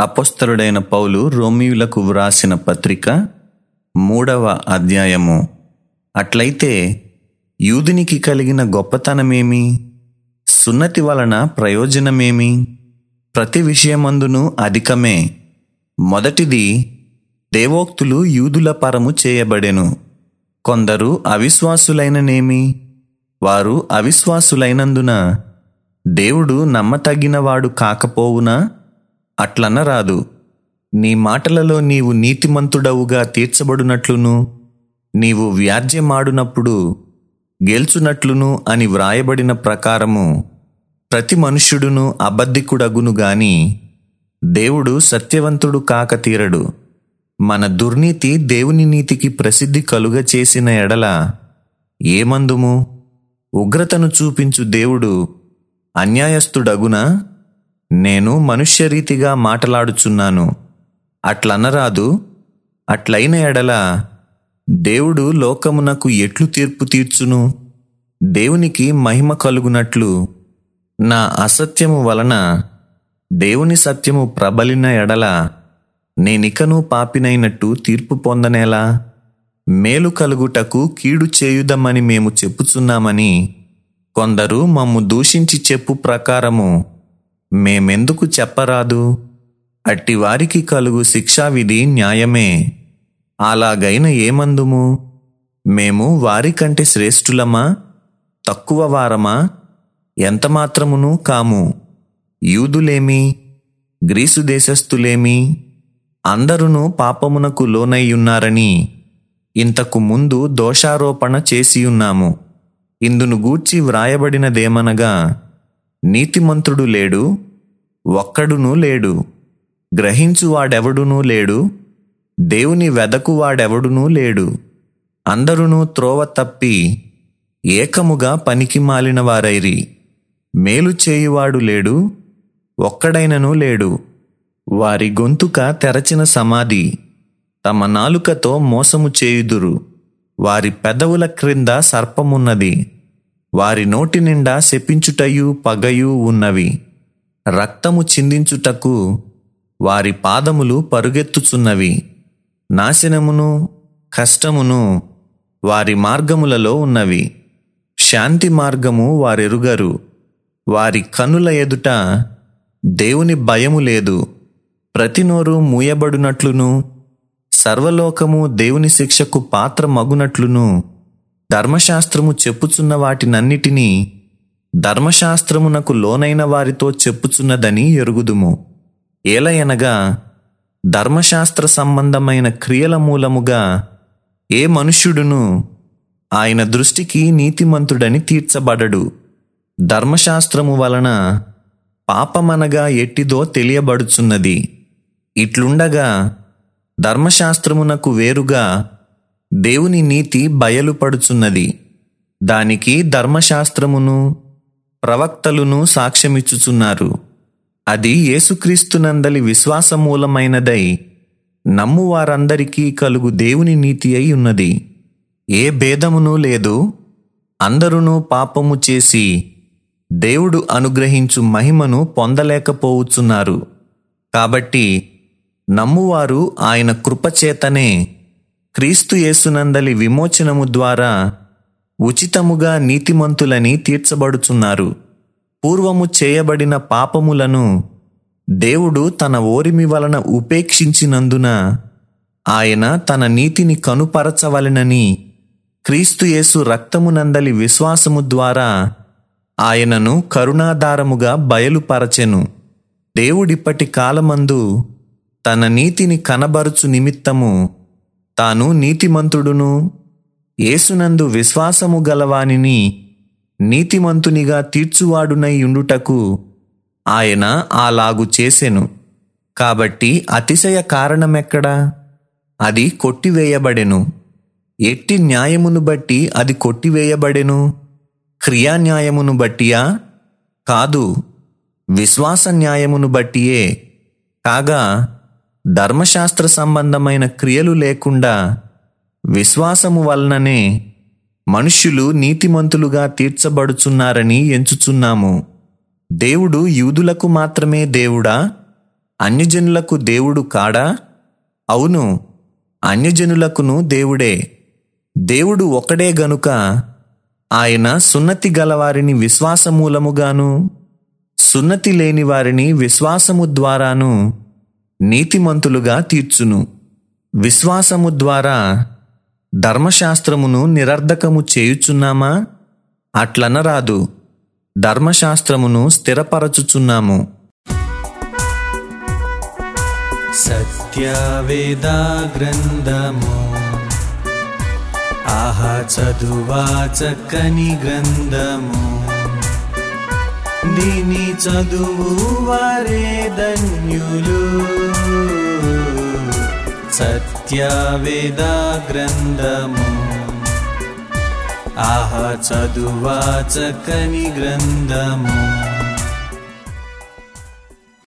అపొస్తలుడైన పౌలు రోమీయులకు వ్రాసిన పత్రిక మూడవ అధ్యాయము. అట్లయితే యూదునికి కలిగిన గొప్పతనమేమి? సున్నతి వలన ప్రయోజనమేమి? ప్రతి విషయమందును అధికమే. మొదటిది దేవోక్తులు యూదుల పరము చేయబడెను. కొందరు అవిశ్వాసులైననేమి? వారు అవిశ్వాసులైనందున దేవుడు నమ్మతగినవాడు కాకపోవునా? అట్లనరాదు నీ మాటలలో నీవు నీతిమంతుడవుగా తీర్చబడునట్లును నీవు వ్యాజ్యమాడునప్పుడు గెల్చునట్లును అని వ్రాయబడిన ప్రకారము ప్రతి మనుష్యుడును అబద్ధికుడగును గాని దేవుడు సత్యవంతుడు కాక తీరడు. మన దుర్నీతి దేవుని నీతికి ప్రసిద్ధి కలుగ చేసిన ఎడల ఏమందుము? ఉగ్రతను చూపించు దేవుడు అన్యాయస్తుడగునా నేను మనుష్యరీతిగా మాటలాడుచున్నాను. అట్లనరాదు అట్లైన ఎడల దేవుడు లోకమునకు ఎట్లు తీర్పు తీర్చును? దేవునికి మహిమ కలుగునట్లు నా అసత్యము వలన దేవుని సత్యము ప్రబలిన ఎడల నేనికను పాపినైనట్టు తీర్పు పొందనేలా? మేలు కలుగుటకు కీడు చేయుదమని మేము చెప్పుచున్నామని కొందరు మమ్ము దూషించి చెప్పు ప్రకారము మేమెందుకు చెప్పరాదు? అట్టి వారికి కలుగు శిక్షావిధి న్యాయమే. అలాగైన ఏమందుము? మేము వారికంటే శ్రేష్ఠులమా? తక్కువ వారమా? ఎంతమాత్రమును కాము? యూదులేమి? గ్రీసు దేశస్థులేమి? అందరును పాపమునకు లోనయ్యున్నారని ఇంతకు ముందు దోషారోపణ చేసియున్నాము. ఇందును గూర్చి వ్రాయబడినదేమనగా నీతిమంతుడు లేడు ఒక్కడునూ లేడు. గ్రహించువాడెవడునూ లేడు దేవుని వెదకువాడెవడునూ లేడు. అందరునూ త్రోవ తప్పి ఏకముగా పనికి మాలిన వారైరి మేలు చేయువాడు లేడు ఒక్కడైనను లేడు. వారి గొంతుక తెరచిన సమాధి తమ నాలుకతో మోసము చేయుదురు. వారి పెదవుల క్రింద సర్పమున్నది. వారి నోటి నిండా శపించుటయు పగయు ఉన్నవి. రక్తము చిందించుటకు వారి పాదములు పరుగెత్తుచున్నవి. నాశనమును కష్టమును వారి మార్గములలో ఉన్నవి. శాంతి మార్గము వారెరుగరు. వారి కనుల ఎదుట దేవుని భయము లేదు. ప్రతి నోరు మూయబడునట్లును సర్వలోకము దేవుని శిక్షకు పాత్ర మగునట్లును ధర్మశాస్త్రము చెప్పుచున్న వాటినన్నిటినీ ధర్మశాస్త్రమునకు లోనైన వారితో చెప్పుచున్నదని ఎరుగుదుము. ఏలయనగా ధర్మశాస్త్ర సంబంధమైన క్రియల మూలముగా ఏ మనుష్యుడును ఆయన దృష్టికి నీతిమంతుడని తీర్చబడడు. ధర్మశాస్త్రము వలన పాపమనగా ఎట్టిదో తెలియబడుచున్నది. ఇట్లుండగా ధర్మశాస్త్రమునకు వేరుగా దేవుని నీతి బయలుపడుచున్నది దానికి ధర్మశాస్త్రమును ప్రవక్తలును సాక్ష్యమిచ్చుచున్నారు. అది యేసుక్రీస్తునందలి విశ్వాసమూలమైనదై నమ్ము వారందరికీ కలుగు దేవుని నీతి అయి ఉన్నది. ఏ భేదమునూ లేదు. అందరును పాపము చేసి దేవుడు అనుగ్రహించు మహిమను పొందలేకపోవచ్చున్నారు కాబట్టి నమ్మువారు ఆయన కృపచేతనే క్రీస్తు యేసునందలి విమోచనము ద్వారా ఉచితముగా నీతిమంతులని తీర్చబడుచున్నారు. పూర్వము చేయబడిన పాపములను దేవుడు తన ఓరిమి వలన ఉపేక్షించినందున ఆయన తన నీతిని కనుపరచవలెనని క్రీస్తుయేసు రక్తమునందలి విశ్వాసము ద్వారా ఆయనను కరుణాధారముగా బయలుపరచెను. దేవుడిప్పటి కాలమందు తన నీతిని కనబరుచు నిమిత్తము తాను నీతిమంతుడును. యేసునందు విశ్వాసము గలవానిని నీతిమంతునిగా తీర్చువాడునై ఉండుటకు ఆయన అలాగు చేసెను. కాబట్టి అతిశయ కారణమెక్కడా? అది కొట్టివేయబడెను. ఎట్టి న్యాయమును బట్టి అది కొట్టివేయబడెను. క్రియా న్యాయమును బట్టియా? కాదు. విశ్వాస న్యాయమును బట్టియే. కాగా ధర్మశాస్త్ర సంబంధమైన క్రియలు లేకుండా విశ్వాసము వలననే మనుష్యులు నీతిమంతులుగా తీర్చబడుచున్నారని ఎంచుచున్నాము. దేవుడు యూదులకు మాత్రమే దేవుడా? అన్యజనులకు దేవుడు కాడా? అవును అన్యజనులకును దేవుడే. దేవుడు ఒకడే గనుక ఆయన సున్నతి గలవారిని విశ్వాసమూలముగాను సున్నతి లేని వారిని విశ్వాసము ద్వారాను నీతిమంతులుగా తీర్చును. విశ్వాసము ద్వారా ధర్మశాస్త్రమును నిరర్ధకము చేయుచున్నామా? అట్లనరాదు. ధర్మశాస్త్రమును స్థిరపరచుచున్నాము. సత్యవేదా గ్రంథము ఆహా చదువా చక్కని గ్రంథము. దీని చదువు వారే ధన్యులు. సత్యవేదా గ్రంథము. ఆహ చదువా చక్కని గ్రంథము.